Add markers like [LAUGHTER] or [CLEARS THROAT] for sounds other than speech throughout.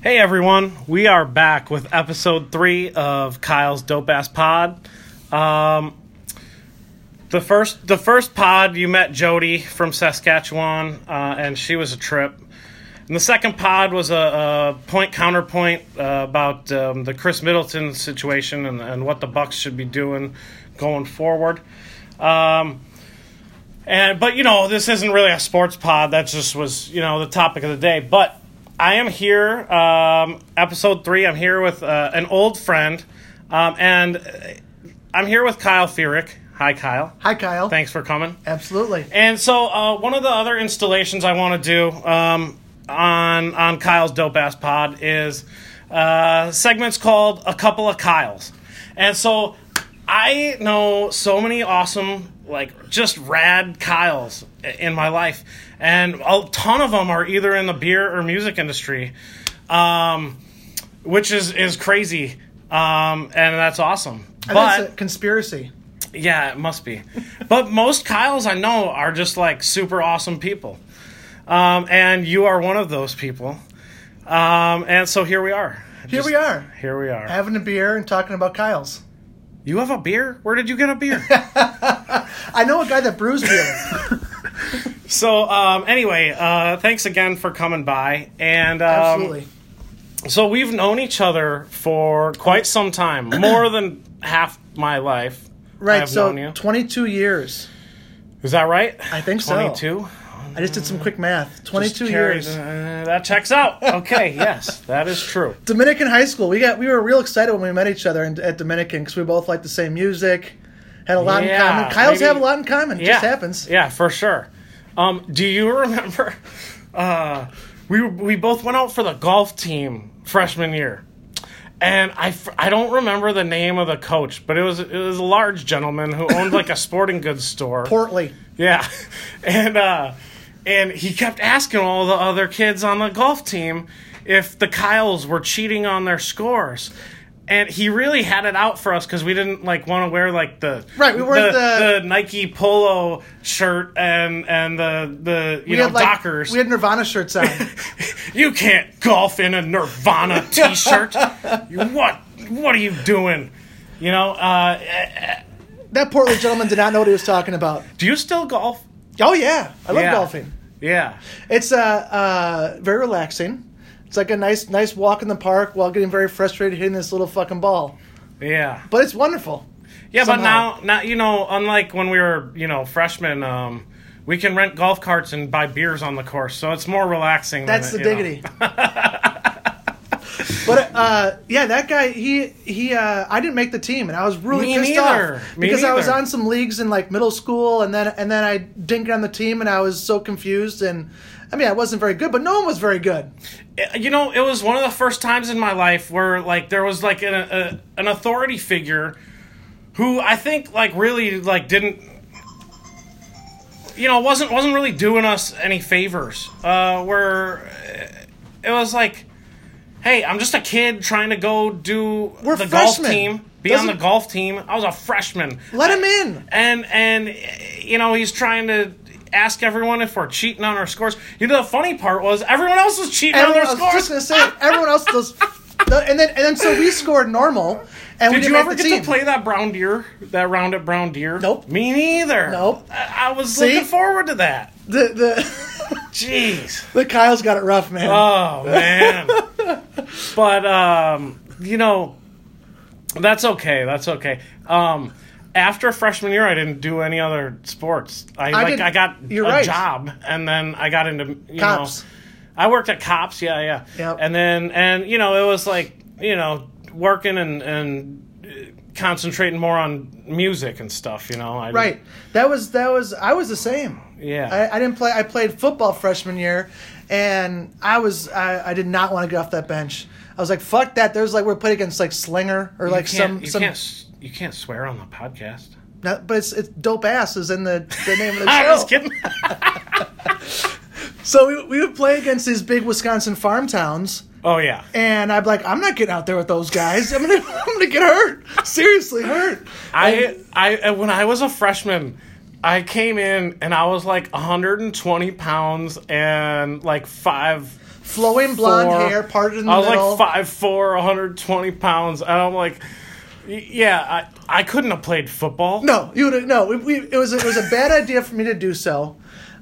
Hey everyone, we are back with episode three of Kyle's Dope Ass Pod. Um, the first, the first pod, you met Jody from Saskatchewan, uh, and she was a trip. And the second pod was a, a point counterpoint uh, about um, the Khris Middleton situation and, and what the Bucks should be doing going forward. Um, and but you know this isn't really a sports pod. That just was you know the topic of the day. But I am here, um, episode three. I'm here with uh, an old friend, um, and I'm here with Kyle Feerick. Hi, Kyle. Hi, Kyle. Thanks for coming. Absolutely. And so, uh, one of the other installations I want to do um, on on Kyle's Dope Ass Pod is uh, segments called "A Couple of Kyles," and so I know so many awesome, like just rad Kyles in my life, and a ton of them are either in the beer or music industry, um, which is is crazy, um, and that's awesome. And but that's a conspiracy. yeah, it must be. but most Kyles I know are just like super awesome people. Um, and you are one of those people. Um, and so here we are. Here Just- we are, Here we are. having a beer and talking about Kyle's. you have a beer? Where did you get a beer? [LAUGHS] I know a guy that brews beer. [LAUGHS] so um, anyway, uh, thanks again for coming by. And um, Absolutely. so we've known each other for quite some time, [CLEARS THROAT] more than half my life. Right. So. 22 years. Is that right? I think so. 22? I just did some quick math. 22 years. uh, that checks out. Okay, [LAUGHS] yes, that is true. Dominican high school. We got. We were real excited when we met each other in, at Dominican because we both liked the same music, had a lot Yeah, in common. Kyle's maybe- have a lot in common. It yeah, just happens. Yeah, for sure. Um, do you remember? Uh, we we both went out for the golf team freshman year, and I, I don't remember the name of the coach, but it was it was a large gentleman who owned like a [LAUGHS] sporting goods store. Portly. Yeah, [LAUGHS] and uh, and he kept asking all the other kids on the golf team if the Kyles were cheating on their scores. And he really had it out for us because we didn't like want to wear like the Right, we weren't the, the- Nike polo shirt and and the the you know had like Dockers. we had Nirvana shirts on. [LAUGHS] you can't golf in a Nirvana [LAUGHS] t-shirt. You- what what are you doing? You know, uh, that Portly gentleman did not know what he was talking about. do you still golf? Oh yeah, I love Yeah. golfing. Yeah. It's uh, uh, very relaxing. It's like a nice, nice walk in the park while getting very frustrated hitting this little fucking ball. Yeah. But it's wonderful. Yeah, but now, now you know, unlike when we were, you know, freshmen, um, we can rent golf carts and buy beers on the course, so it's more relaxing. That's than the it, you diggity. [LAUGHS] but uh, yeah, that guy, he he, uh, I didn't make the team, and I was really Me pissed neither. off Me because I was on some leagues in like middle school, and then and then I didn't get on the team, and I was so confused, and I mean, I wasn't very good, but no one was very good. You know, it was one of the first times in my life where like there was like an a, an authority figure who I think like really like didn't. You know, wasn't wasn't really doing us any favors. Uh, where it was like, hey, I'm just a kid trying to go do We're the golf team, be on the golf team. I was a freshman. Let him in. and and you know he's trying to ask everyone if we're cheating on our scores. You know the funny part was everyone else was cheating Everyone, on I was scores. just gonna say, [LAUGHS] everyone else does. And then and then so we scored normal, and Did you ever get team. to play that Brown Deer? That round at Brown Deer? Nope. Me neither. Nope. I, I was See? looking forward to that. The the [LAUGHS] Jeez. the Kyle's got it rough, man. Oh man. but um, you know, that's okay. That's okay. Um, after freshman year, I didn't do any other sports. I, like did- I got a right. job, and then I got into you Cops. know, I worked at cops. Yeah, yeah. Yep. And then and you know it was like you know working and and concentrating more on music and stuff. You know. I, Right. That was that was I was the same. Yeah. I, I didn't play. I played football freshman year, and I was I, I did not want to get off that bench. I was like, fuck that. There's like we're playing against like Slinger or You like some some. You can't swear on the podcast. not- but it's it's dope ass is in the the name of the [LAUGHS] show. I was kidding. [LAUGHS] So we, we would play against these big Wisconsin farm towns. oh yeah. And I'm like, I'm not getting out there with those guys. I'm gonna, [LAUGHS] I'm gonna get hurt. Seriously hurt. I I when I was a freshman, I came in and I was like 120 pounds and like five flowing blonde four. hair, parted in the middle. I was middle. like five four, 120 pounds, and I'm like, yeah, I, I couldn't have played football. No, you would no. We, it was it was a bad idea for me to do so.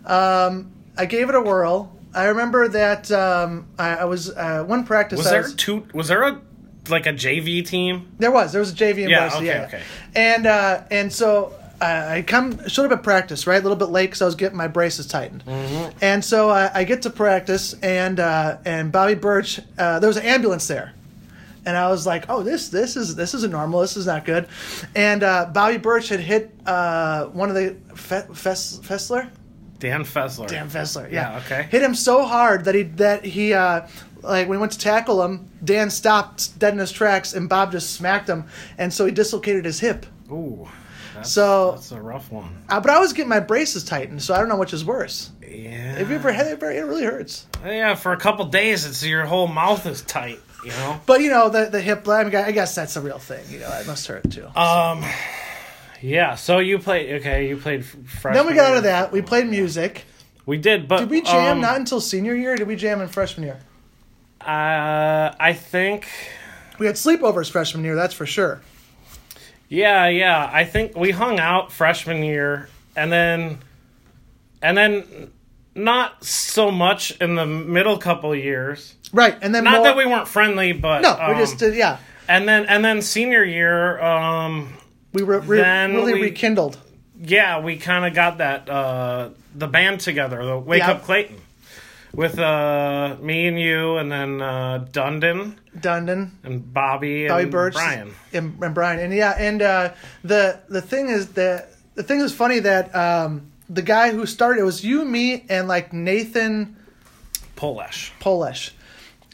Um, I gave it a whirl. I remember that um, I, I was uh, one practice. Was I there was, two? Was there a like a JV team? There was there was a JV and Yeah, varsity, okay, yeah. okay. And uh, and so I I come showed up at practice right a little bit late because I was getting my braces tightened. Mm-hmm. And so I, I get to practice and uh, and Bobby Birch uh, there was an ambulance there. And I was like, "Oh, this this is this isn't normal. This is not good." And uh, Bobby Birch had hit uh, one of the Fe- Fes- Fessler, Dan Fessler. Dan Fessler, yeah. Yeah, okay. Hit him so hard that he that he uh, like when we went to tackle him, Dan stopped dead in his tracks, and Bob just smacked him, and so he dislocated his hip. Ooh. That's, So- that's a rough one. Uh, but I was getting my braces tightened, so I don't know which is worse. Yeah. Have you ever had it? It really hurts. Yeah, for a couple days, it's your whole mouth is tight. You know. But you know the the hip. I, mean, I guess that's a real thing. You know, it must hurt too. Um. Yeah. So you played. Okay, you played. Freshman then we got out of that. We played music. We did, but Did we jam um, not until senior year? Or did we jam in freshman year? Uh, I think. We had sleepovers freshman year. That's for sure. Yeah, yeah. I think we hung out freshman year, and then, and then, not so much in the middle couple years. Right, and then Not more, that we weren't friendly, but no, um, we just did. Yeah, and then and then senior year, um, we were re- really we- rekindled. yeah, we kind of got that uh, the band together, the Wake Yeah. Up Clayton, with uh, me and you, and then uh, Dundon Dundon, and Bobby and Bobby Birch, Brian. and, and Brian, and yeah, and uh, the the thing is that the thing is funny that um, the guy who started it was you, me, and like Nathan Polish. Polish,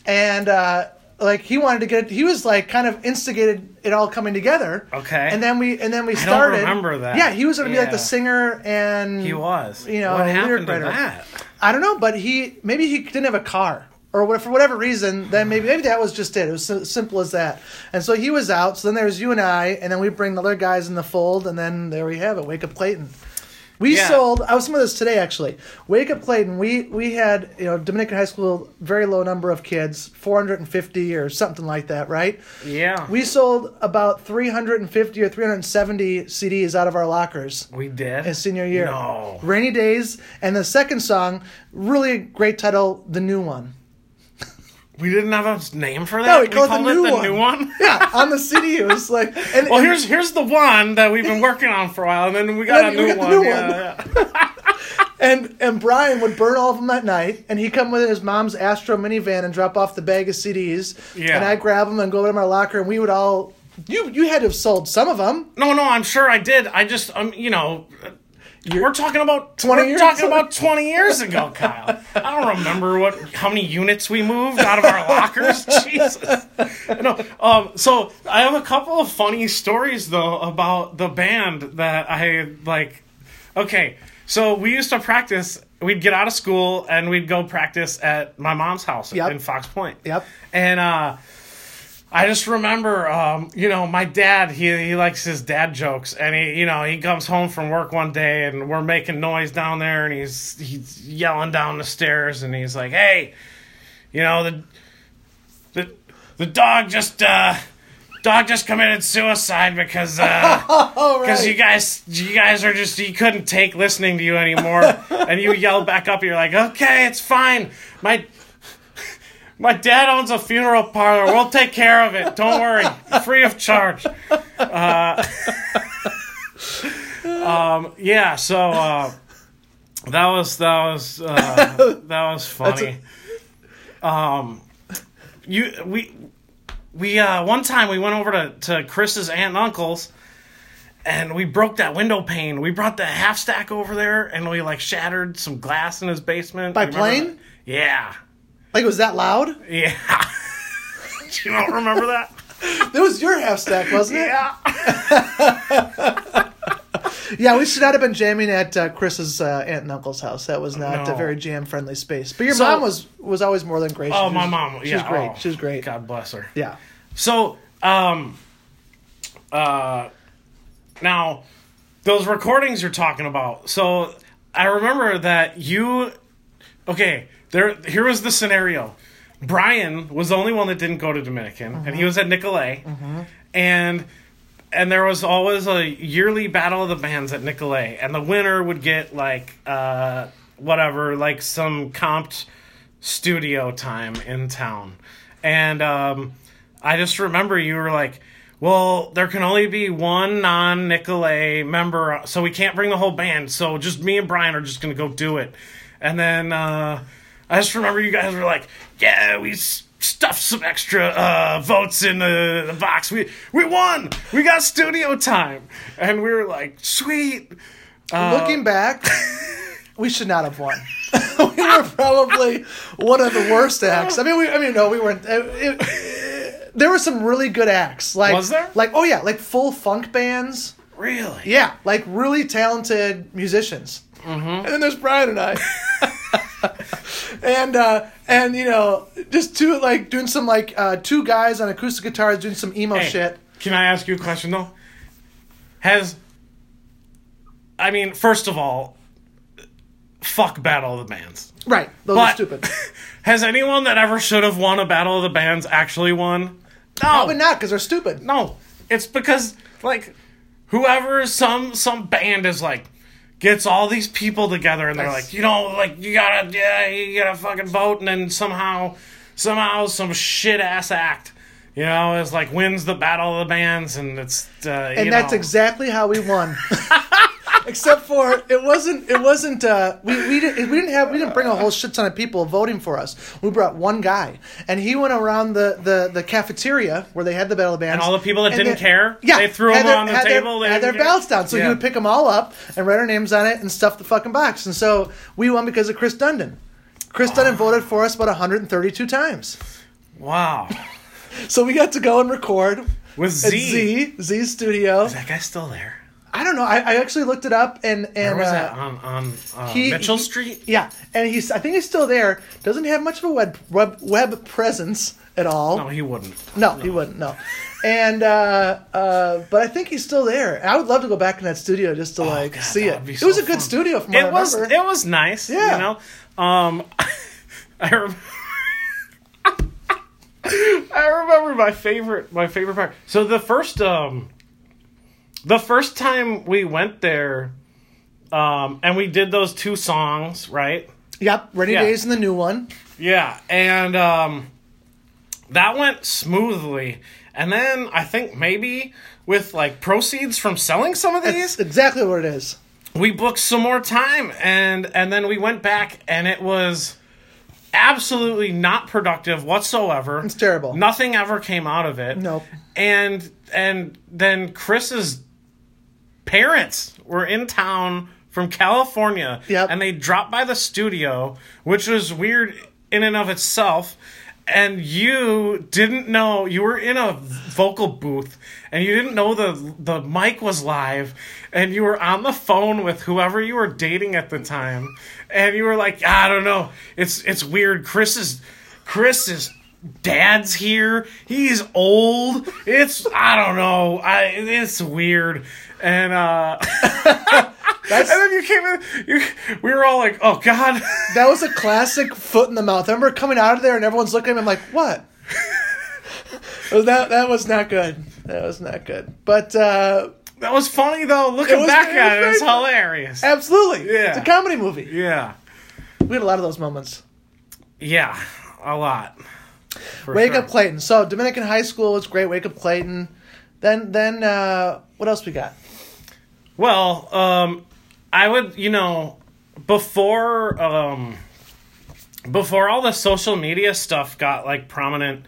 and uh, like he wanted to get he was like kind of instigated it all coming together. Okay. and then we and then we don't started. remember that. Yeah, he was going to be like the singer and He was. You know, what happened to writer. that? I don't know, but he maybe he didn't have a car or for whatever reason. Then maybe maybe that was just it. It was so simple as that. And so he was out. So then there's you and I, and then we bring the other guys in the fold, and then there we have it. Wake up Clayton. We Yeah. sold. I was some of this today actually. Wake up Clayton. We we had you know Dominican high school very low number of kids, 450 or something like that, right? Yeah. We sold about 350 or 370 CDs out of our lockers We did. his senior year. No. Rainy Days, and the second song, really great title, The New One. We didn't have a name for that. No, we called it the new the one. new one. [LAUGHS] Yeah, on the CD, it was like, [LAUGHS] and, Well, and- here's here's the one that we've been working on for a while, and then we got And a new got one. new yeah, one. yeah. [LAUGHS] and and Brian would burn all of them at night, and he'd come with his mom's Astro minivan and drop off the bag of CDs. Yeah. and I'd grab them and go to my locker, and we would all. You you had to have sold some of them. No, no, I'm sure I did. I just, um, you know, we're talking about 20 we're years talking ago? about 20 years ago, Kyle. I don't remember what how many units we moved out of our lockers. [LAUGHS] Jesus. No, um, so I have a couple of funny stories though about the band that I like. Okay, so we used to practice. We'd get out of school and we'd go practice at my mom's house Yep. in Fox Point. Yep. And uh, I just remember, um, you know, my dad. He he likes his dad jokes, and he, you know, he comes home from work one day, and we're making noise down there, and he's he's yelling down the stairs, and he's like, "Hey, you know the the the dog just uh, dog just committed suicide because uh, [LAUGHS] Oh, right. because you guys you guys are just you couldn't take listening to you anymore [LAUGHS] and you yelled back up and you're like okay it's fine my my dad owns a funeral parlor we'll take care of it don't worry free of charge uh, [LAUGHS] um, yeah so uh, that was that was uh, that was [LAUGHS] funny um you we we uh one time we went over to to Chris's aunt and uncle's and we broke that window pane. We brought the half stack over there and we like shattered some glass in his basement. By plane? that? Yeah. Like, was that loud? Yeah. [LAUGHS] you don't remember that? [LAUGHS] that was your half stack, wasn't it? Yeah. [LAUGHS] Yeah, we should not have been jamming at uh, Chris's uh, aunt and uncle's house. That was not No. a very jam friendly space. But your So- mom was was always more than gracious. Oh, my mom. She yeah. was great. oh, she was great. God bless her. Yeah. So, um, uh, now those recordings you're talking about. So I remember that you, okay. there here was the scenario. Brian was the only one that didn't go to Dominican, and he was at Nicolet, and and there was always a yearly battle of the bands at Nicolet, and the winner would get like uh, whatever, like some comped studio time in town, and um, I just remember you were like. Well, there can only be one non Nicolet member, so we can't bring the whole band. So just me and Brian are just gonna go do it. And then uh, I just remember you guys were like, "Yeah, we s- stuffed some extra uh, votes in the, the box. We we won. We got studio time." And we were like, "Sweet." Uh, Looking back, [LAUGHS] we should not have won. [LAUGHS] we were probably one of the worst acts. I mean, we. I mean, no, we weren't. It, it- there were some really good acts. Like, Was there? Like, oh yeah, like full funk bands. Really? Yeah, like really talented musicians. Mm-hmm. And then there's Brian and I. [LAUGHS] and uh and you know just two like doing some like uh two guys on acoustic guitars doing some emo Hey, shit Can I ask you a question though? Has I mean, first of all, fuck Battle of the Bands. right those are stupid [LAUGHS] has anyone that ever should have won a Battle of the Bands actually won? No. probably not because they're stupid No, it's because like whoever some some band is like gets all these people together and they're That's- like, you know, like you gotta yeah, you gotta fucking vote and then somehow somehow some shit ass act, you know, is like wins the battle of the bands and it's uh, and that's know. exactly how we won [LAUGHS] except for it wasn't it wasn't uh we, we didn't we didn't have we didn't bring a whole shit ton of people voting for us. We brought one guy. And he went around the the, the cafeteria where they had the battle bands. And all the people that didn't then- care, yeah they threw them on the had table, their, they had their care. ballots down. So he would pick them all up and write our names on it and stuff the fucking box. And so we won because of Chris Dundon. Chris Dundon voted for us about 132 times. Wow. [LAUGHS] so we got to go and record With Z. Z Z Studio. Is that guy still there? I don't know I, I actually looked it up and and Where was uh, that on on uh, he- Mitchell he- Street? Yeah, and he's I think he's still there. Doesn't have much of a web web, web presence at all. No, he wouldn't. No, he wouldn't. No, and uh, uh, but I think he's still there. I would love to go back in that studio just to like Oh, God, see it. be It was a good fun. studio from I it was remember. it was nice. Yeah. you know. Um, [LAUGHS] I rem- [LAUGHS] I remember my favorite my favorite part. So the first um, the first time we went there, um, and we did those two songs, right? yep, Rainy Yeah. Days and the new one. Yeah, and um, that went smoothly. And then I think maybe with like proceeds from selling some of these, That's exactly what it is. we booked some more time and and then we went back and it was absolutely not productive whatsoever It's terrible. nothing ever came out of it Nope. and and then chris's parents were in town from california Yep. and they dropped by the studio which was weird in and of itself. And you didn't know you were in a vocal booth and you didn't know the the mic was live and you were on the phone with whoever you were dating at the time. And you were like ah, I don't know. It's it's weird. Chris is Chris is dad's here. He's old. It's I don't know. I it's weird and uh [LAUGHS] and then you came in you, we were all like oh god [LAUGHS] that was a classic foot in the mouth. I remember coming out of there and everyone's looking at me. I'm like, what? [LAUGHS] That that was not good. That was not good. But uh, That was funny though. Looking was- back it at was it, it's very- hilarious. absolutely, Yeah. it's a comedy movie. Yeah, We had a lot of those moments. yeah, a lot. Wake sure. Up Clayton. So Dominican High School was great. Wake Up Clayton. Then then uh, what else we got? Well, um, I would, you know, before um, before all the social media stuff got like prominent,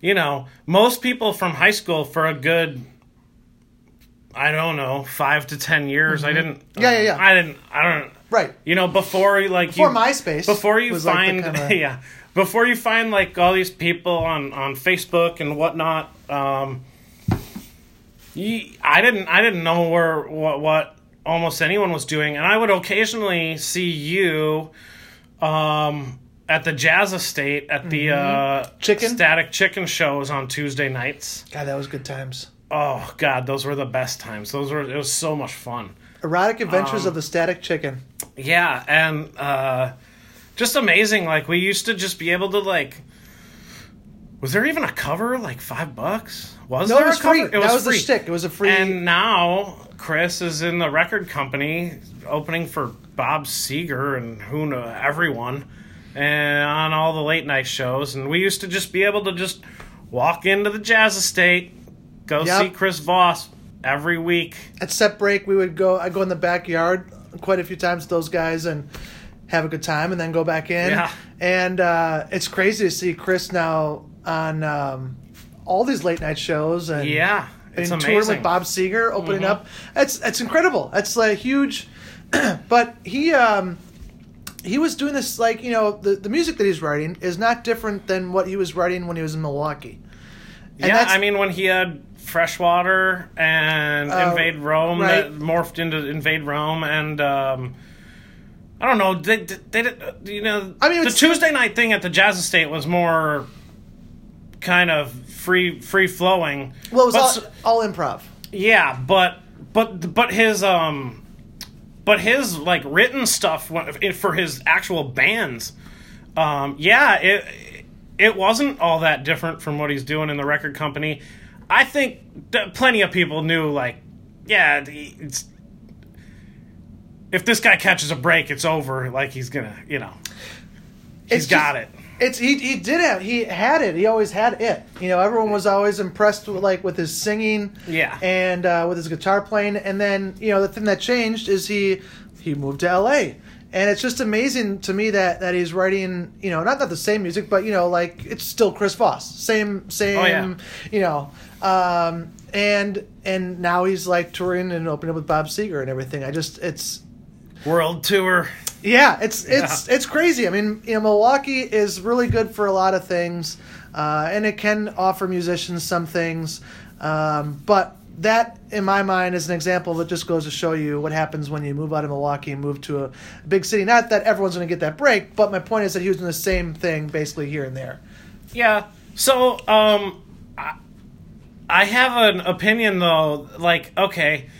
you know, most people from high school for a good. I don't know, five to ten years. I didn't. Mm-hmm. Yeah, yeah, yeah. I didn't. I don't. Right. You know, before like Before you, MySpace before you was, like, find kinda- [LAUGHS] yeah before you find like all these people on on facebook and whatnot um you, i didn't i didn't know where what what almost anyone was doing and i would occasionally see you um at the jazz estate at the uh Mm-hmm. Chicken? static chicken shows on tuesday nights God, that was good times. oh god those were the best times those were it was so much fun Erotic Um, Adventures of the Static Chicken. Yeah, and uh, just amazing. Like we used to just be able to like. Was there even a cover like five bucks? Was No, there it was a cover? free. that was the free. shtick. It was a free. And now Chris is in the record company opening for Bob Seger and who know everyone, and on all the late night shows. And we used to just be able to just walk into the Jazz Estate, go Yep. see Chris Vos every week. at set break, we would go. I go in the backyard quite a few times with those guys and have a good time, and then go back in. Yeah. And uh, it's crazy to see Chris now on um, all these late night shows and Yeah, it's and touring with Bob Seger opening Mhm. up. It's it's incredible. It's like huge. [CLEARS THROAT] but he um, he was doing this like you know the the music that he's writing is not different than what he was writing when he was in Milwaukee. And yeah, that's- I mean when he had Freshwater and Uh, Invade Rome right. that morphed into Invade Rome and um, I don't know. They, they, they, you know, I mean, the Tuesday night thing at the Jazz Estate was more kind of free free flowing. Well, it was But all, all improv. yeah, but but but his um, but his like written stuff for his actual bands, um, yeah, it it wasn't all that different from what he's doing in the record company. I think that plenty of people knew like, yeah, it's if this guy catches a break, it's over. Like he's gonna, you know, he's It's got just- it. It's he he did it. he had it. He always had it. You know, everyone was always impressed with like with his singing. Yeah. And uh, with his guitar playing, and then you know the thing that changed is he he moved to L.A. And it's just amazing to me that that he's writing, you know, not not the same music, but you know, like it's still Chris Vos, same same, Oh, yeah. you know, um, and and now he's like touring and opening up with Bob Seger and everything. I just it's World tour. yeah, it's it's it's crazy. I mean, you know, Milwaukee is really good for a lot of things, uh, and it can offer musicians some things. Um, but that, in my mind, is an example that just goes to show you what happens when you move out of Milwaukee and move to a big city. Not that everyone's going to get that break, but my point is that he was doing the same thing basically here and there. Yeah. So, um, I, I have an opinion though. Like, okay,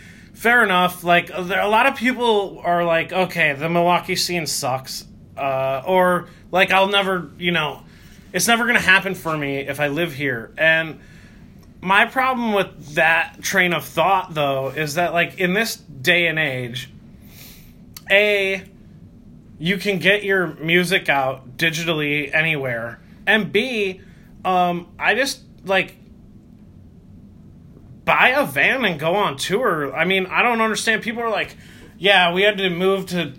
fair enough. Like, there, a lot of people are like, okay, the Milwaukee scene sucks, uh, or like, I'll never, you know, it's never gonna happen for me if I live here. And my problem with that train of thought though is that like in this day and age, a you can get your music out digitally anywhere and b um i just like buy a van and go on tour. I mean i don't understand. People are like yeah we had to move to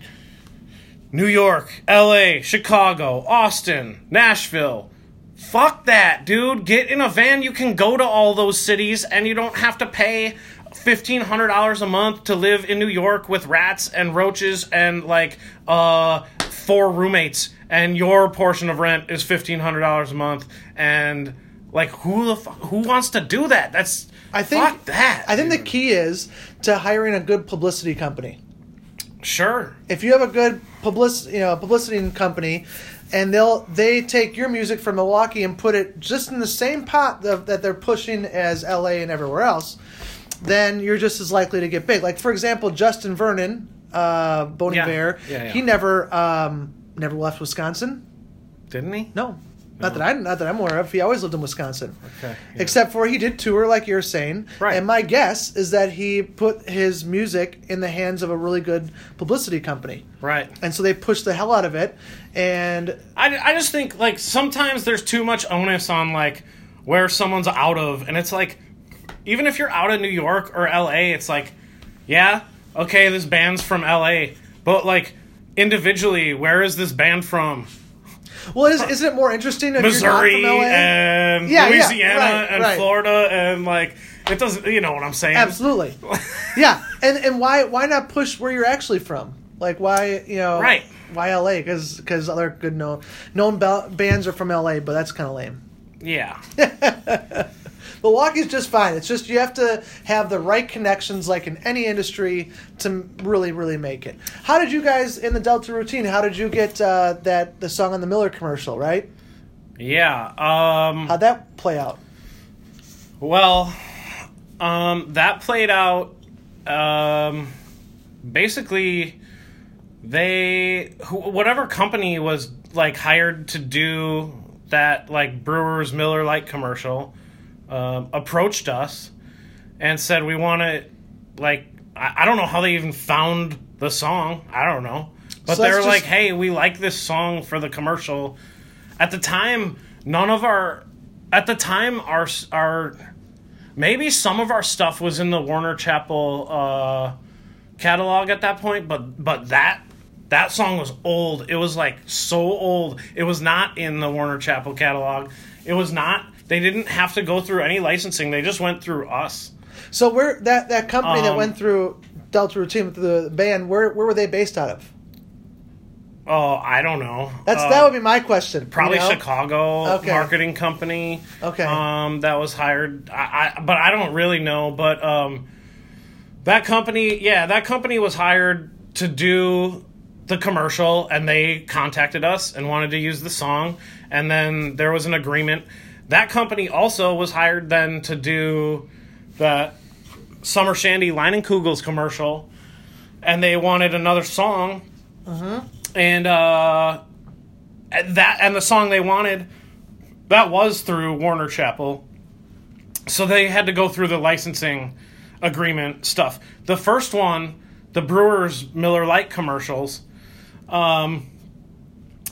new york la chicago austin nashville. Fuck that dude. Get in a van. You can go to all those cities and you don't have to pay $1500 a month to live in new york with rats and roaches and like uh four roommates. And your portion of rent is $1500 a month. And like who the fu- who wants to do that? That's I think fuck that I think the key is to hiring a good publicity company. sure if you have a good publicity, you know, publicity company, and they'll they take your music from Milwaukee and put it just in the same pot that, that they're pushing as LA and everywhere else, then you're just as likely to get big. Like for example, Justin Vernon, uh, Bon Yeah. Iver, Yeah, yeah. he never um, never left Wisconsin. didn't he No. Not that I not that I'm aware of. He always lived in Wisconsin. Okay, yeah. Except for he did tour like you're saying. Right. And my guess is that he put his music in the hands of a really good publicity company right and so they pushed the hell out of it and I, I just think like sometimes there's too much onus on like where someone's out of and it's like even if you're out of new york or la it's like yeah okay this band's from la but like individually where is this band from well is, isn't it more interesting if missouri you're not from LA? and Yeah, yeah, louisiana right, and right. florida and like it doesn't you know what i'm saying absolutely [LAUGHS] yeah and and why why not push where you're actually from like why you know Right. why la because because other good known known ba- bands are from la but that's kind of lame yeah [LAUGHS] Milwaukee's just fine. It's just you have to have the right connections, like in any industry, to really, really make it. How did you guys in the Delta routine? How did you get uh, that the song on the Miller commercial? Right? yeah um How'd that play out? Well, um, that played out. Um, basically, they who, whatever company was like hired to do that like Brewers Miller Lite commercial um, approached us and said we want to like I, I don't know how they even found the song I don't know but So they that's were just- like hey we like this song for the commercial at the time none of our at the time our our maybe some of our stuff was in the Warner Chappell uh, catalog at that point, but but that that song was old. It was like so old. It was not in the Warner Chappell catalog. It was not. They didn't have to go through any licensing. They just went through us. So where that that company that Um, went through Delta Routine with the band, where where were they based out of? Oh, I don't know. That's Uh, that would be my question. probably you know? Chicago Okay. marketing company. Okay. Um, that was hired. I, I but I don't really know. But um, that company, yeah, that company was hired to do the commercial, and they contacted us and wanted to use the song, and then there was an agreement. That company also was hired then to do the Summer Shandy kugels commercial, and they wanted another song. And uh, that and the song they wanted that was through Warner Chappell. So they had to go through the licensing agreement stuff. The first one, the Brewers Miller Lite commercials, um,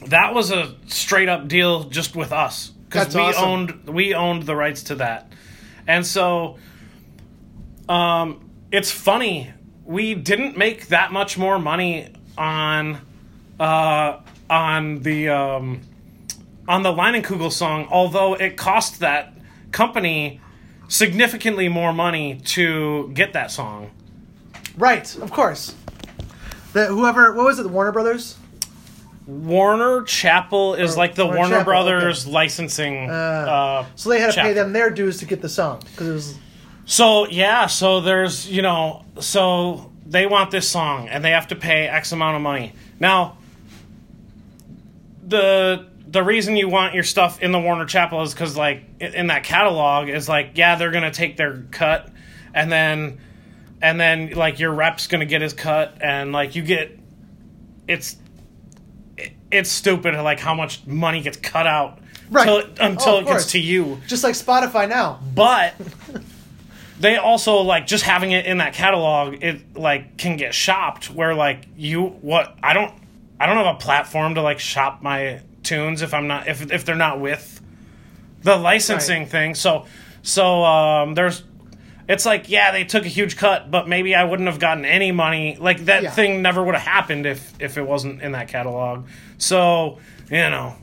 that was a straight up deal just with us because we awesome. owned we owned the rights to that, and so um, it's funny we didn't make that much more money on uh, on the um, on the Leinenkugel song, although it cost that company significantly more money to get that song. Right, of course. The whoever what was it? The Warner Brothers. Warner Chappell is Or- like the Warner Chappell, Brothers licensing. Uh, So they had to pay them their dues to get the song because it was So yeah, so there's you know, so they want this song and they have to pay X amount of money. Now, the the reason you want your stuff in the Warner Chappell is because like in that catalog is like yeah they're gonna take their cut and then and then like your rep's gonna get his cut and like you get it's it- it's stupid like how much money gets cut out Right. till, until Oh, it of gets to you just like Spotify now. but [LAUGHS] they also like just having it in that catalog it like can get shopped where like you what i don't i don't have a platform to like shop my tunes if i'm not if if they're not with the licensing Right. thing so so um there's it's like yeah they took a huge cut but maybe i wouldn't have gotten any money like that Yeah. thing never would have happened if if it wasn't in that catalog so you know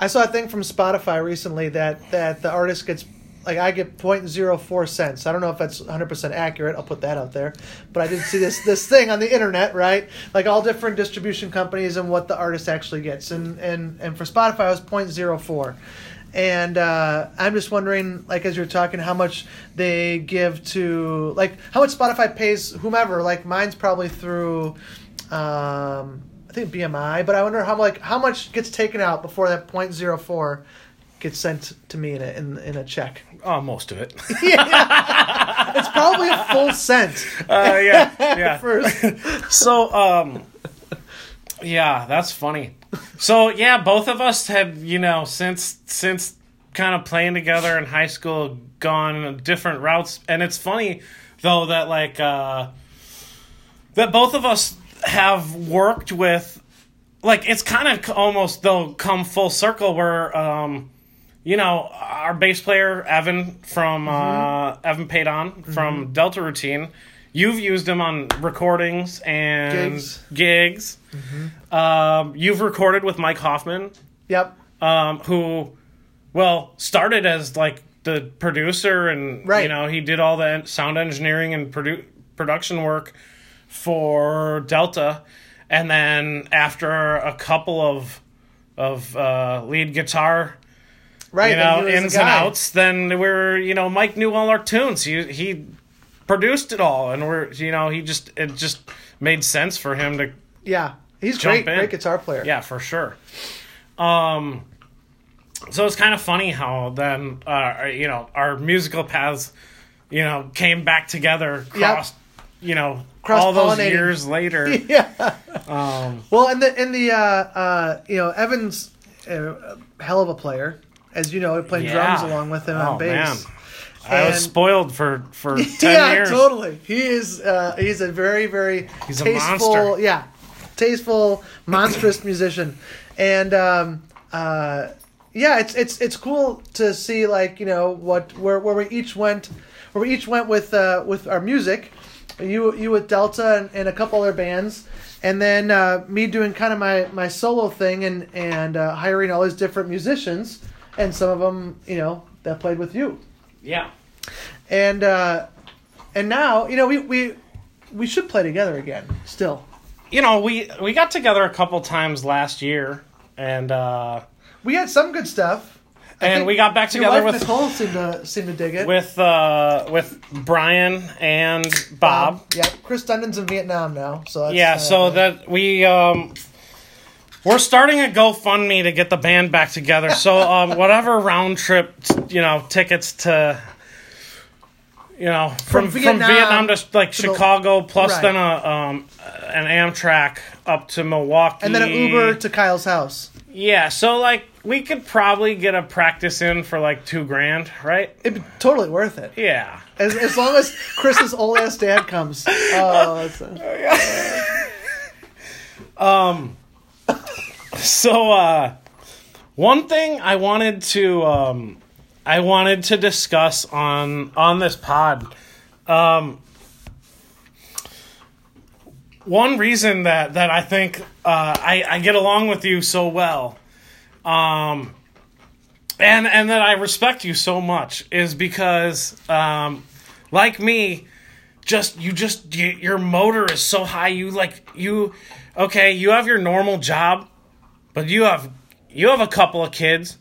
I saw a thing from Spotify recently that that the artist gets like I get 0.04 cents. I don't know if that's 100% accurate. I'll put that out there. But I did see this this thing on the internet, right? Like all different distribution companies and what the artist actually gets. And and and for Spotify it was 0.04. And uh, I'm just wondering, like as you're talking, how much they give to, like how much Spotify pays whomever. Like mine's probably through, um, I think BMI, but I wonder how like how much gets taken out before that 0.04 gets sent to me in a in, in a check. oh most of it [LAUGHS] [LAUGHS] yeah, It's probably a full cent uh, yeah yeah [LAUGHS] first. so um yeah that's funny so yeah both of us have you know since since kind of playing together in high school gone different routes. And it's funny though that like uh that both of us have worked with like it's kind of almost though come full circle where um you know our bass player evan from uh evan Paydon from delta routine you've used him on recordings and Gigs. gigs. um you've recorded with mike hoffman Yep. um, who, well, started as like the producer, and Right. you know he did all the sound engineering and produ- production work for Delta, and then after a couple of of uh, lead guitar, Right. you know, he was the ins and outs, then we're you know Mike knew all our tunes. He he produced it all, and we're you know he just it just made sense for him to Yeah. He's great. in. Great guitar player. yeah, for sure. Um, so it's kind of funny how then, uh, you know, our musical paths, you know, came back together, crossed, you know, all those years later. [LAUGHS] Yeah. Um, Well, in the in the uh, uh, you know Evans, uh, hell of a player, as you know, playing Yeah. drums along with him Oh, on bass. I was spoiled for for [LAUGHS] ten yeah, years. totally. He is. Uh, he's a very, very He's tasteful. Yeah, tasteful, monstrous musician, and um, uh, yeah, it's it's it's cool to see like you know what where where we each went, where we each went with uh, with our music. You you with Delta and, and a couple other bands. And then uh, me doing kind of my, my solo thing and and uh, hiring all these different musicians, and some of them, you know, that played with you Yeah. and uh, and now you know we we we should play together again. Still, You know, we we got together a couple times last year, and uh, we had some good stuff. I and we got back together with Nicole seemed to seemed to dig it. with uh, with Brian and Bob. yeah, Chris Dundon's in Vietnam now, so that's, Yeah, uh, so that we um we're starting a GoFundMe to get the band back together. So [LAUGHS] um whatever round trip, you know, tickets to you know, from from Vietnam, Vietnam to like to the- Chicago plus Right. then a um an Amtrak up to Milwaukee. and then an Uber to Kyle's house. Yeah, so like we could probably get a practice in for like 2 grand, right? It'd be totally worth it Yeah. as, as long as Chris's old ass dad comes. [LAUGHS] Oh, that's a, [LAUGHS] So uh one thing I wanted to um I wanted to discuss on on this pod um one reason that that I think uh I I get along with you so well um and and that I respect you so much is because um like me just you just you, your motor is so high you like you okay you have your normal job but you have you have a couple of kids.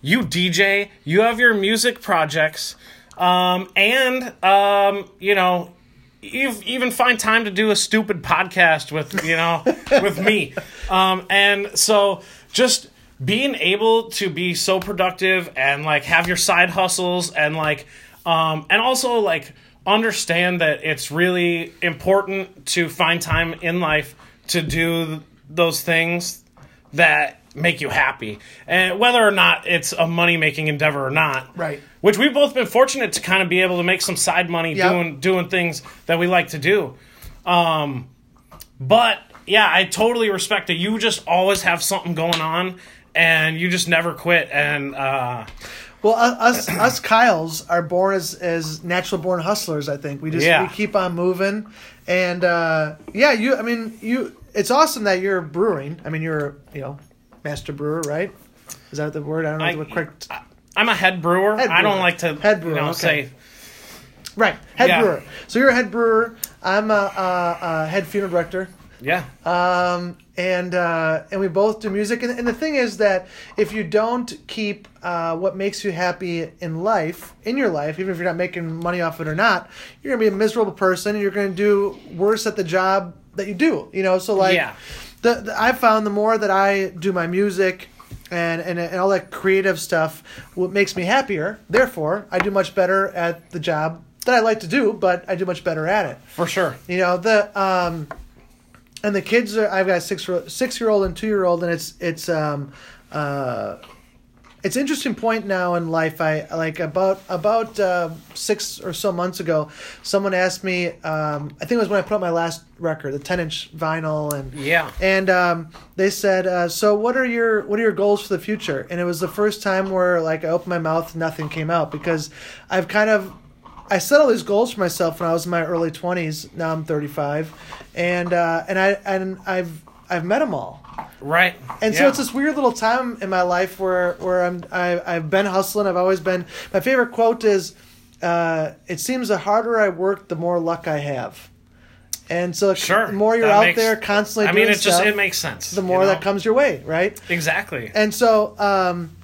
You dj you have your music projects um, and um, you know you even find time to do a stupid podcast with you know [LAUGHS] with me. Um, and so just being able to be so productive and like have your side hustles and like um, and also like understand that it's really important to find time in life to do those things that make you happy and whether or not it's a money making endeavor or not Right. which we've both been fortunate to kind of be able to make some side money Yep. doing doing things that we like to do um but yeah i totally respect that you just always have something going on and you just never quit and uh well, us us Kyles are born as as natural born hustlers. I think we just Yeah. we keep on moving, and uh, yeah, you. I mean, you. It's awesome that you're brewing. I mean, you're you know master brewer, right? Is that the word? I don't know I- the correct. i'm a head brewer Head i don't like to Head brewer, you know, okay. say Right, head Yeah. brewer. So you're a head brewer. I'm a, a, a head funeral director. yeah Um, and uh, and we both do music. And, and the thing is that if you don't keep uh, what makes you happy in life, in your life, even if you're not making money off it or not, you're gonna be a miserable person. and You're gonna do worse at the job that you do. You know, so like, Yeah. the, the I found the more that I do my music. And, and, and all that creative stuff what makes me happier therefore i do much better at the job that i like to do but i do much better at it for sure you know the um, and the kids are. I've got six six year old and two year old, and it's it's um, uh, it's interesting point now in life. I like about about uh, six or so months ago, someone asked me. Um, I think it was when I put out my last record, the ten inch vinyl, and Yeah. and um, they said, uh, "So what are your what are your goals for the future?" And it was the first time where like I opened my mouth, nothing came out because I've kind of I set all these goals for myself when I was in my early twenties. Now I'm 35, and uh, and I and I've I've met them all. right And so it's this weird little time in my life where where I'm I, I've been hustling. I've always been. My favorite quote is, uh, "It seems the harder I work, the more luck I have." And so sure the more you're That out makes- there constantly i doing mean it just it makes sense the you more know? that comes your way, right? exactly And so, um,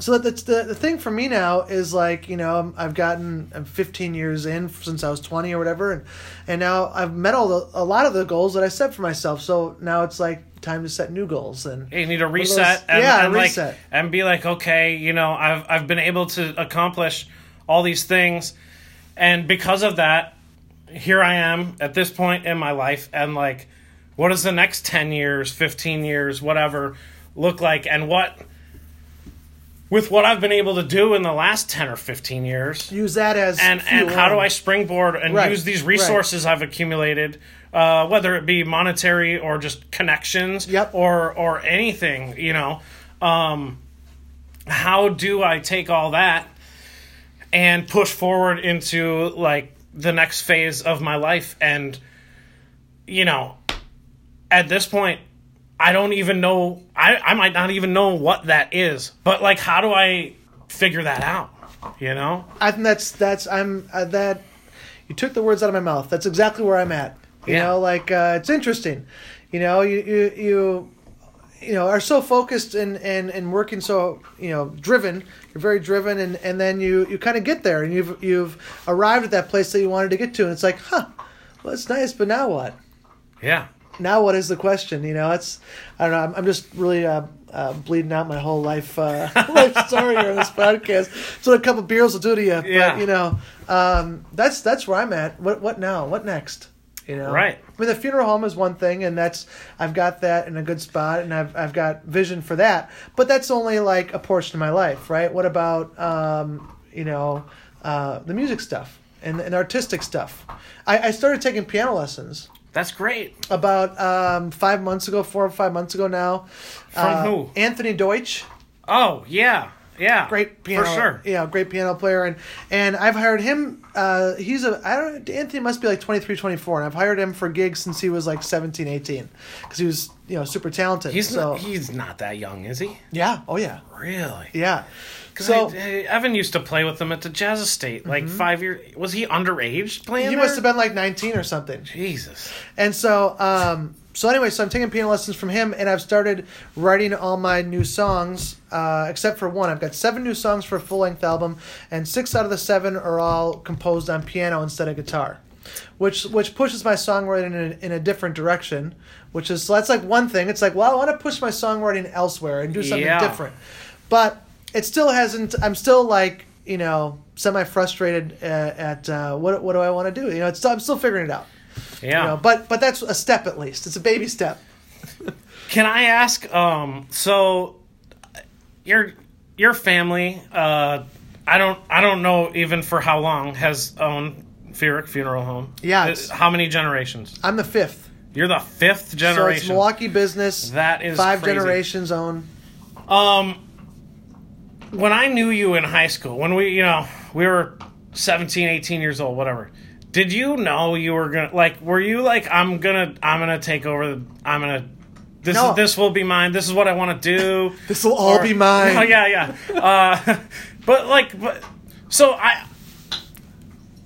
so that's the the thing for me now is like you know I'm, I've gotten I'm 15 years in since I was 20 or whatever, and and now I've met all the a lot of the goals that I set for myself. So now it's like time to set new goals and you need to of those- reset and, yeah, and reset. like and be like okay you know i've i've been able to accomplish all these things and because of that here i am at this point in my life and like what does the next 10 years, 15 years, whatever look like and what with what I've been able to do in the last 10 or 15 years Use that as and and how do I springboard and Right, use these right. resources I've accumulated, uh, whether it be monetary or just connections, Yep. or or anything, you know. Um, how do I take all that and push forward into like the next phase of my life? And you know, at this point, I don't even know. I I might not even know what that is, but like, how do I figure that out? You know. I think that's that's I'm uh, that you took the words out of my mouth. That's exactly where I'm at. You Yeah. know, like uh, it's interesting. You know, you you you you know are so focused and and and working so you know driven. You're very driven, and and then you you kind of get there, and you've you've arrived at that place that you wanted to get to, and it's like, huh, well, it's nice, but now what? Yeah. Now what is the question? You know, it's I don't know. I'm, I'm just really uh, uh, bleeding out my whole life uh, [LAUGHS] life story here on this podcast. So a couple beers will do to you. Yeah. But you know, um, that's that's where I'm at. What what now? What next? You know, Right. I mean, the funeral home is one thing, and that's I've got that in a good spot, and I've I've got vision for that. But that's only like a portion of my life, right? What about um, you know uh, the music stuff and and artistic stuff? I, I started taking piano lessons That's great. about um, five months ago, four or five months ago now. From Uh, who? Anthony Deutsch, Oh yeah, yeah. great piano, for sure. Yeah, great piano player, and and I've hired him. Uh, he's a I don't Anthony must be like 23, 24, and I've hired him for gigs since he was like 17, 18, because he was you know super talented. He's so not, he's not that young, is he? yeah, oh yeah, Really? yeah. Because So Mm-hmm. Evan used to play with them at the Jazz Estate, like five years. Was he underage playing? he there? must have been like nineteen or something. Jesus. And so, um, so anyway, so I'm taking piano lessons from him, and I've started writing all my new songs, uh, except for one. I've got seven new songs for a full length album, and six out of the seven are all composed on piano instead of guitar, which which pushes my songwriting in a, in a different direction. Which is so that's like one thing. It's like, well, I want to push my songwriting elsewhere and do something Yeah. different, but it still hasn't. I'm still like you know semi frustrated at, at uh, what what do I want to do? You know, it's I'm still figuring it out. Yeah. You know, but but that's a step at least. It's a baby step. Can I ask? Um. So, your your family. Uh. I don't. I don't know even for how long has owned Feerick Funeral Home. Yeah, Uh, How many generations? I'm the fifth. You're the fifth generation. So it's. Milwaukee business. That is five crazy. generations own. Um, when I knew you in high school, when we, you know, we were 17, 18 years old, whatever. Did you know you were gonna like? Were you like, I'm gonna, I'm gonna take over. The, I'm gonna. This No. is this will be mine. This is what I want to do. [LAUGHS] This will all be [LAUGHS] mine. Oh yeah, yeah. Uh, [LAUGHS] but like, but so I.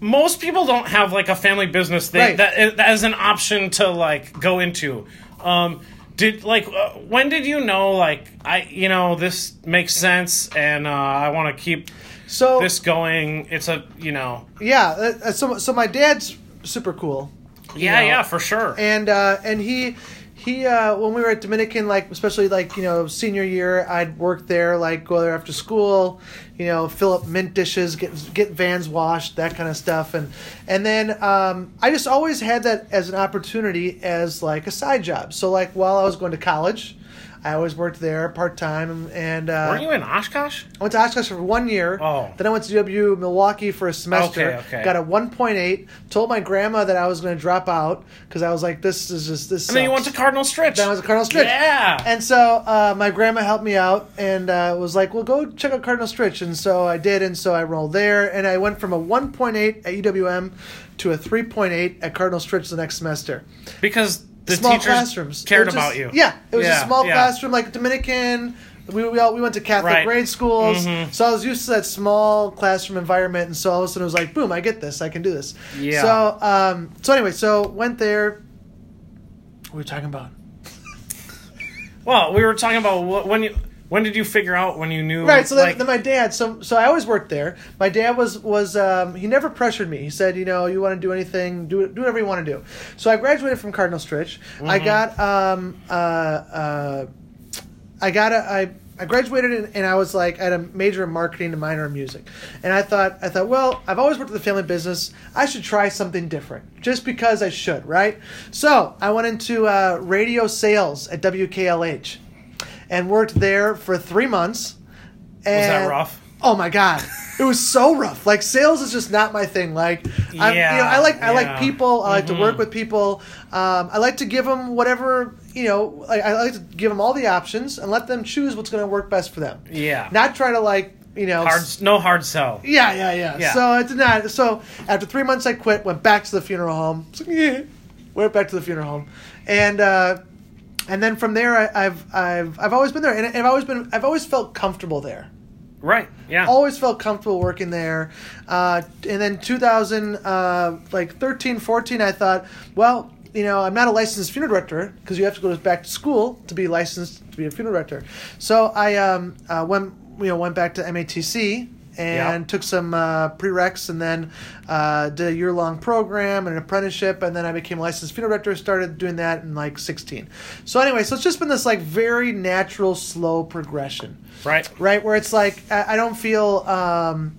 Most people don't have like a family business thing Right. that, that is an option to like go into. Um, did like uh, when did you know like I you know this makes sense and uh, I want to keep So this going? It's a you know yeah, uh, uh, so so my dad's super cool, yeah know, yeah for sure and uh, and he he uh, when we were at Dominican, like especially like you know senior year, I'd work there, like go there after school, you know, fill up mint dishes, get get vans washed, that kind of stuff, and and then um, I just always had that as an opportunity as like a side job. So like while I was going to college, I always worked there part time, and uh, Were you in Oshkosh? I went to Oshkosh for one year. Oh. Then I went to UW Milwaukee for a semester. Okay, okay. Got a 1.8. Told my grandma that I was going to drop out because I was like, this is just this. And then you went to Cardinal Stritch. Then I was at Cardinal Stritch. Yeah. And so uh, my grandma helped me out and uh, was like, well, go check out Cardinal Stritch. And so I did. And so I rolled there. And I went from a 1.8 at UWM to a 3.8 at Cardinal Stritch the next semester because the small classrooms. Cared just- about you. Yeah, it was Yeah, a small yeah. classroom, like Dominican. We we, all, we went to Catholic Right. grade schools, Mhm. so I was used to that small classroom environment, and so all of a sudden it was like, boom, I get this, I can do this. Yeah. So um, so anyway, so went there. What were we talking about? Well, we were talking about when you when did you figure out when you knew Right. So then, like, then my dad. So so I always worked there. My dad was was um, he never pressured me. He said, you know, you want to do anything, do do whatever you want to do. So I graduated from Cardinal Stritch. I got um uh uh I got a I I graduated and, and I was like I had a major in marketing and a minor in music, and I thought I thought well I've always worked in the family business I should try something different just because I should right. So I went into uh, radio sales at WKLH, and worked there for three months. And, Was that rough? Oh my god, it was so rough. Like sales is just not my thing. Like, I'm, you know, I like I like people. I like to Mhm. work with people. Um, I like to give them whatever you know. I, I like to give them all the options and let them choose what's going to work best for them. Yeah. Not try to like you know. hard. No hard sell. Yeah, yeah, yeah, Yeah. So it did not. So after three months, I quit. Went back to the funeral home. It's like, yeah. Went back to the funeral home, and uh, and then from there, I, I've I've I've always been there, and I've always been I've always felt comfortable there Right. Yeah. always felt comfortable working there uh, and then 2000 uh, like 13 14 i thought well you know i'm not a licensed funeral director because you have to go back to school to be licensed to be a funeral director so i um, uh, went you know went back to matc and Yeah. took some uh, prereqs and then uh, did a year long program and an apprenticeship and then I became a licensed funeral director. Started doing that in like 16. So anyway, so it's just been this like very natural, slow progression right. right? Where it's like I, I don't feel, um,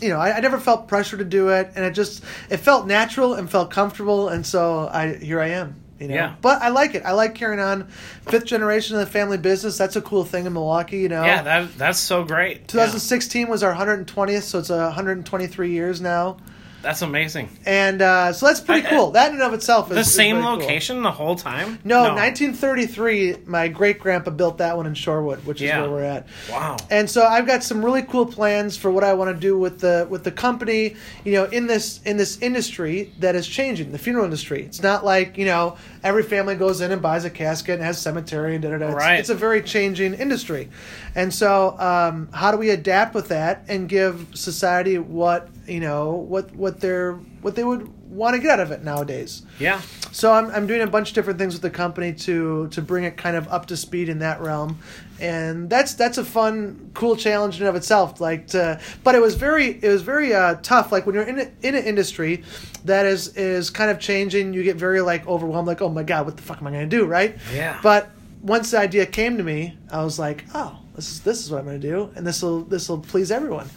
you know, I, I never felt pressure to do it, and it just it felt natural and felt comfortable, and so I here I am. You know, Yeah. but I like it. I like carrying on fifth generation of the family business. That's a cool thing in Milwaukee. You know, Yeah. That that's so great. 2016 was our 120th, so it's a 123 years now, Yeah. That's amazing. and uh, so that's pretty I- cool. That in and of itself is The is same cool. location the whole time. No, 1933. My great grandpa built that one in Shorewood, which is Yeah. where we're at. Wow. And so I've got some really cool plans for what I want to do with the with the company, you know, in this in this industry that is changing, the funeral industry. It's not like, you know, every family goes in and buys a casket and has cemetery and da da da. It's, Right. it's a very changing industry. And so um, how do we adapt with that and give society what, you know, what what they're what they would want to get out of it nowadays. Yeah. So I'm, I'm doing a bunch of different things with the company to to bring it kind of up to speed in that realm, and that's that's a fun, cool challenge in and of itself. Like, to, but it was very it was very uh, tough. Like when you're in a, in an industry that is is kind of changing, you get very like overwhelmed. Like, oh my god, what the fuck am I going to do? Right? Yeah. But once the idea came to me, I was like, oh, this is this is what I'm going to do, and this will this will please everyone.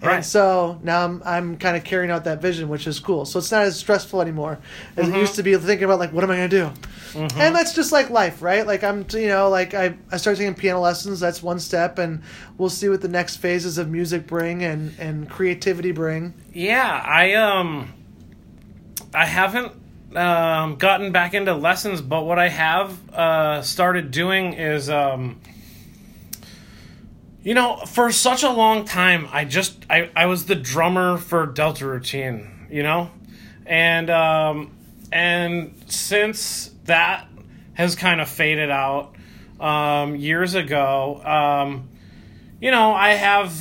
And Right. so now I'm I'm kind of carrying out that vision, which is cool. So it's not as stressful anymore as it used to be thinking about like what am I going to do. And that's just like life, right? Like I'm you know like I I started taking piano lessons. That's one step, and we'll see what the next phases of music bring and and creativity bring. Yeah, I um I haven't um gotten back into lessons, but what I have uh started doing is um you know, for such a long time I just I I was the drummer for Delta Routine, you know? And um and since that has kind of faded out um years ago, um you know, I have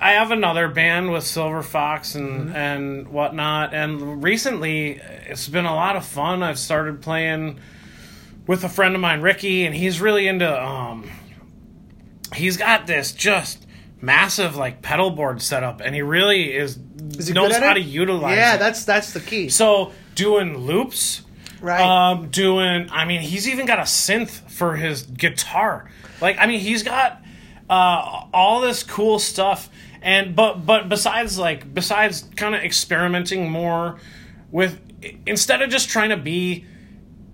I have another band with Silver Fox and and whatnot, and recently it's been a lot of fun. I've started playing with a friend of mine, Ricky, and he's really into. Um, he's got this just massive like pedal board setup, and he really is, Is knows how it? to utilize. Yeah, it. that's that's the key. so doing loops. Right. Um, doing. I mean, he's even got a synth for his guitar. Like, I mean, he's got uh, all this cool stuff. And but but besides like besides kind of experimenting more with instead of just trying to be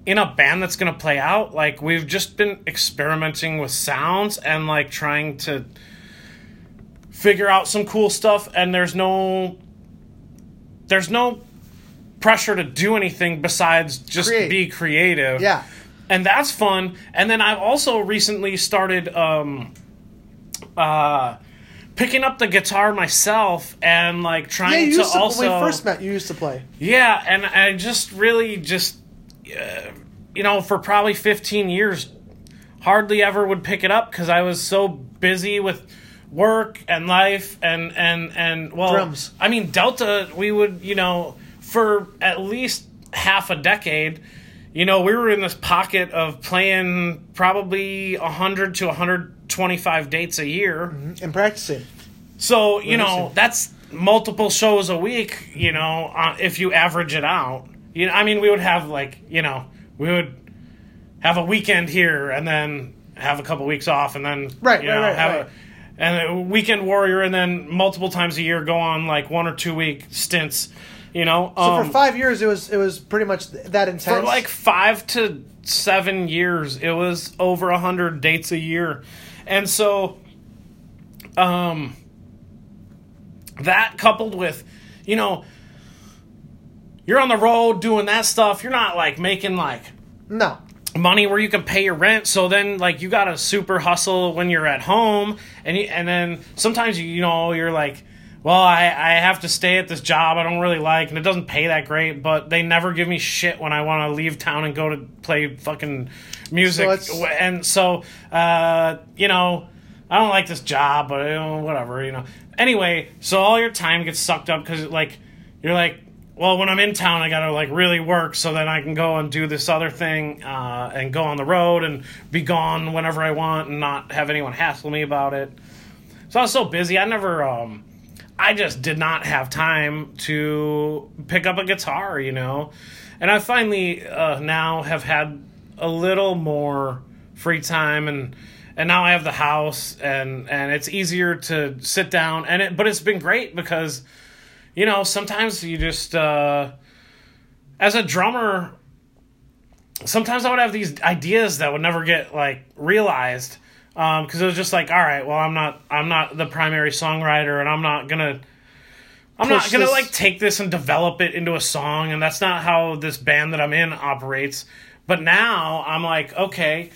in a band that's going to play out like we've just been experimenting with sounds and like trying to figure out some cool stuff and there's no there's no pressure to do anything besides just Create. be creative yeah. and that's fun. And then I've also recently started um, uh, picking up the guitar myself and like Yeah, trying you to used to, also when we first met, you used to play. yeah, and I just really just uh, you know for probably 15 years hardly ever would pick it up because I was so busy with work and life and and and well Drums. I mean Delta we would you know for at least half a decade you know we were in this pocket of playing probably 100 to 125 dates a year and practicing. so you know that's multiple shows a week. You know, uh, if you average it out, you know, I mean, we would have like you know, we would have a weekend here and then have a couple weeks off, and then Right, you right, know, right, have right. a and a weekend warrior, and then multiple times a year go on like one or two week stints. You know, So um, for five years, it was it was pretty much that intense. for like five to seven years it was over a hundred dates a year and so um that coupled with you know you're on the road doing that stuff you're not like making like no, money where you can pay your rent. So then, like, you got to super hustle when you're at home, and you, and then sometimes you you know you're like, well, I I have to stay at this job I don't really like, and it doesn't pay that great, but they never give me shit when I want to leave town and go to play fucking music, So and so uh, you know. I don't like this job, but you know, whatever, you know. Anyway, so all your time gets sucked up because, like, you're like, well, when I'm in town, I gotta like really work so then I can go and do this other thing uh, and go on the road and be gone whenever I want and not have anyone hassle me about it. So I was so busy, I never, um, I just did not have time to pick up a guitar, you know. And I finally uh, now have had a little more free time and and now I have the house and and it's easier to sit down and it but it's been great because you know sometimes you just uh as a drummer sometimes I would have these ideas that would never get like realized because it was just like all right well I'm not I'm not the primary songwriter and I'm not gonna I'm not gonna this- like take this and develop it into a song and that's not how this band that I'm in operates but now I'm like okay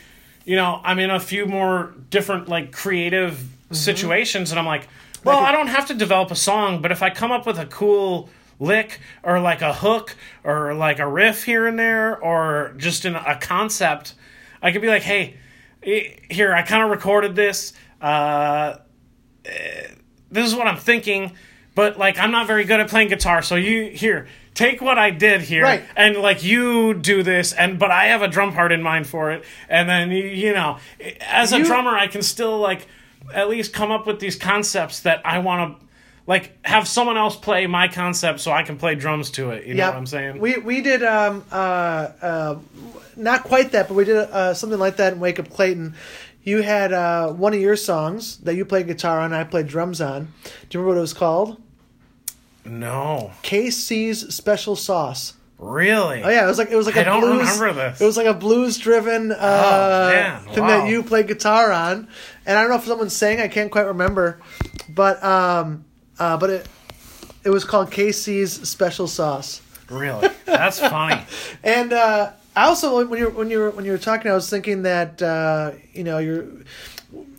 you know I'm in a few more different like creative Mm-hmm. situations and I'm like well I don't have to develop a song but if I come up with a cool lick or like a hook or like a riff here and there or just in a concept I could be like hey here I kind of recorded this uh eh, this is what I'm thinking but like I'm not very good at playing guitar so you here take what I did here Right. and like you do this and but I have a drum part in mind for it and then you, you know as a You- drummer I can still like at least come up with these concepts that I want to like have someone else play my concept so I can play drums to it you know Yep. what I'm saying We we did um uh, uh not quite that, but we did uh, something like that in Wake Up Clayton. You had uh, one of your songs that you played guitar on, I played drums on. Do you remember what it was called? No KC's Special Sauce. really Oh yeah, it was like it was like I a don't blues. remember this. It was like a blues driven uh, Oh, man, thing wow. that you played guitar on, and I don't know if someone sang. I can't quite remember, but um, uh, but it it was called KC's Special Sauce. really that's funny [LAUGHS] And uh, I also when you were when you were when you were talking, I was thinking that uh, you know you're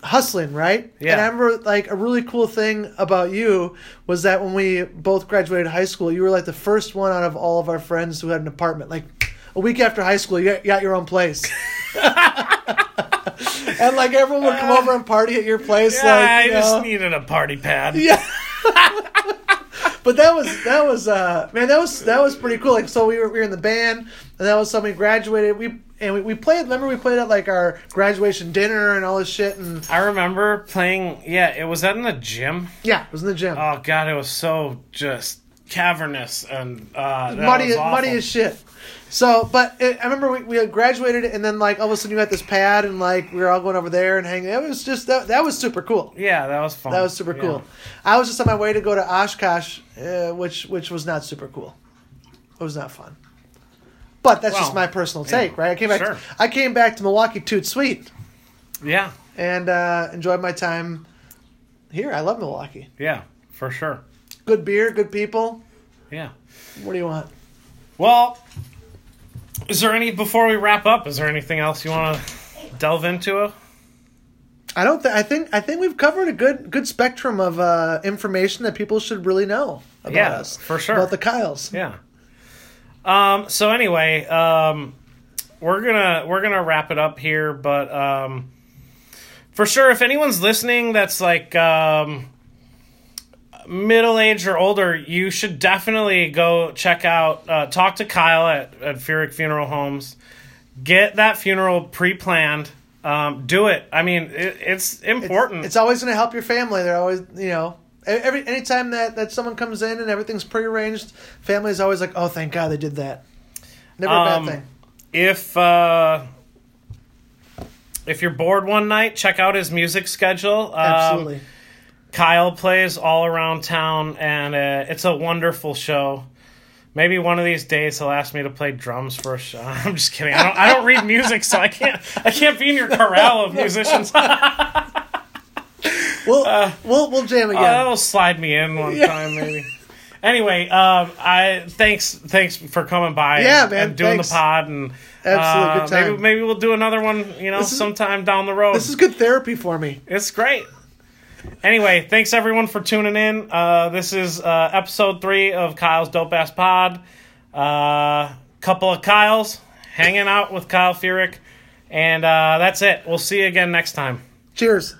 hustling, right? Yeah. And I remember like a really cool thing about you was that when we both graduated high school, you were like the first one out of all of our friends who had an apartment. Like a week after high school, you got, you got your own place. [LAUGHS] and like everyone would come over and party at your place. yeah, like I you just know. needed a party pad Yeah. [LAUGHS] but that was that was uh man that was that was pretty cool. Like so we were we were in the band and that was something we graduated. We and we, we played remember we played at like our graduation dinner and all this shit and I remember playing yeah it was that in the gym yeah, it was in the gym. Oh god, it was so just cavernous and uh, muddy muddy as shit. So, but it, I remember we, we had graduated and then like all of a sudden you had this pad and like we were all going over there and hanging. It was just that that was super cool. Yeah, that was fun. That was super Yeah. cool. I was just on my way to go to Oshkosh, uh, which which was not super cool. It was not fun. But that's just my personal yeah, take, right? I came back. sure. I came back to Milwaukee Toot Sweet Yeah, and uh, enjoyed my time here. I love Milwaukee. yeah, for sure. Good beer, good people. Yeah. What do you want? Well, is there any before we wrap up? Is there anything else you want to delve into? I don't. Th- I think. I think we've covered a good good spectrum of uh, information that people should really know about Yeah, us. for sure. About the Kyles. Yeah. Um. So anyway, um, we're gonna we're gonna wrap it up here, but um, for sure, if anyone's listening, that's like um, middle age or older, you should definitely go check out. Uh, talk to Kyle at at Feerick Funeral Homes. Get that funeral pre-planned. Um, do it. I mean, it, it's important. It's always going to help your family. They're always, you know, every anytime that that someone comes in and everything's prearranged, family is always like, "Oh, thank God they did that." Never a Um, bad thing. if uh, if you're bored one night, check out his music schedule. Um, Absolutely. Kyle plays all around town, and uh, it's a wonderful show. Maybe one of these days he'll ask me to play drums for a show. [LAUGHS] I'm just kidding. I don't. I don't read music, so I can't. I can't be in your corral of musicians. [LAUGHS] We'll, Uh, we'll we'll jam again. Oh, that'll slide me in one Yeah. time, maybe. Anyway, um, I thanks thanks for coming by. Yeah, and, man, and doing thanks. the pod and Absolutely, uh, good time. Maybe maybe we'll do another one. You know, is- sometime down the road. this is good therapy for me. It's great. Anyway, thanks everyone for tuning in. Uh, this is uh, episode three of Kyle's Dope Ass Pod. Uh, couple of Kyles hanging out with Kyle Feerick, and uh, that's it. We'll see you again next time. Cheers.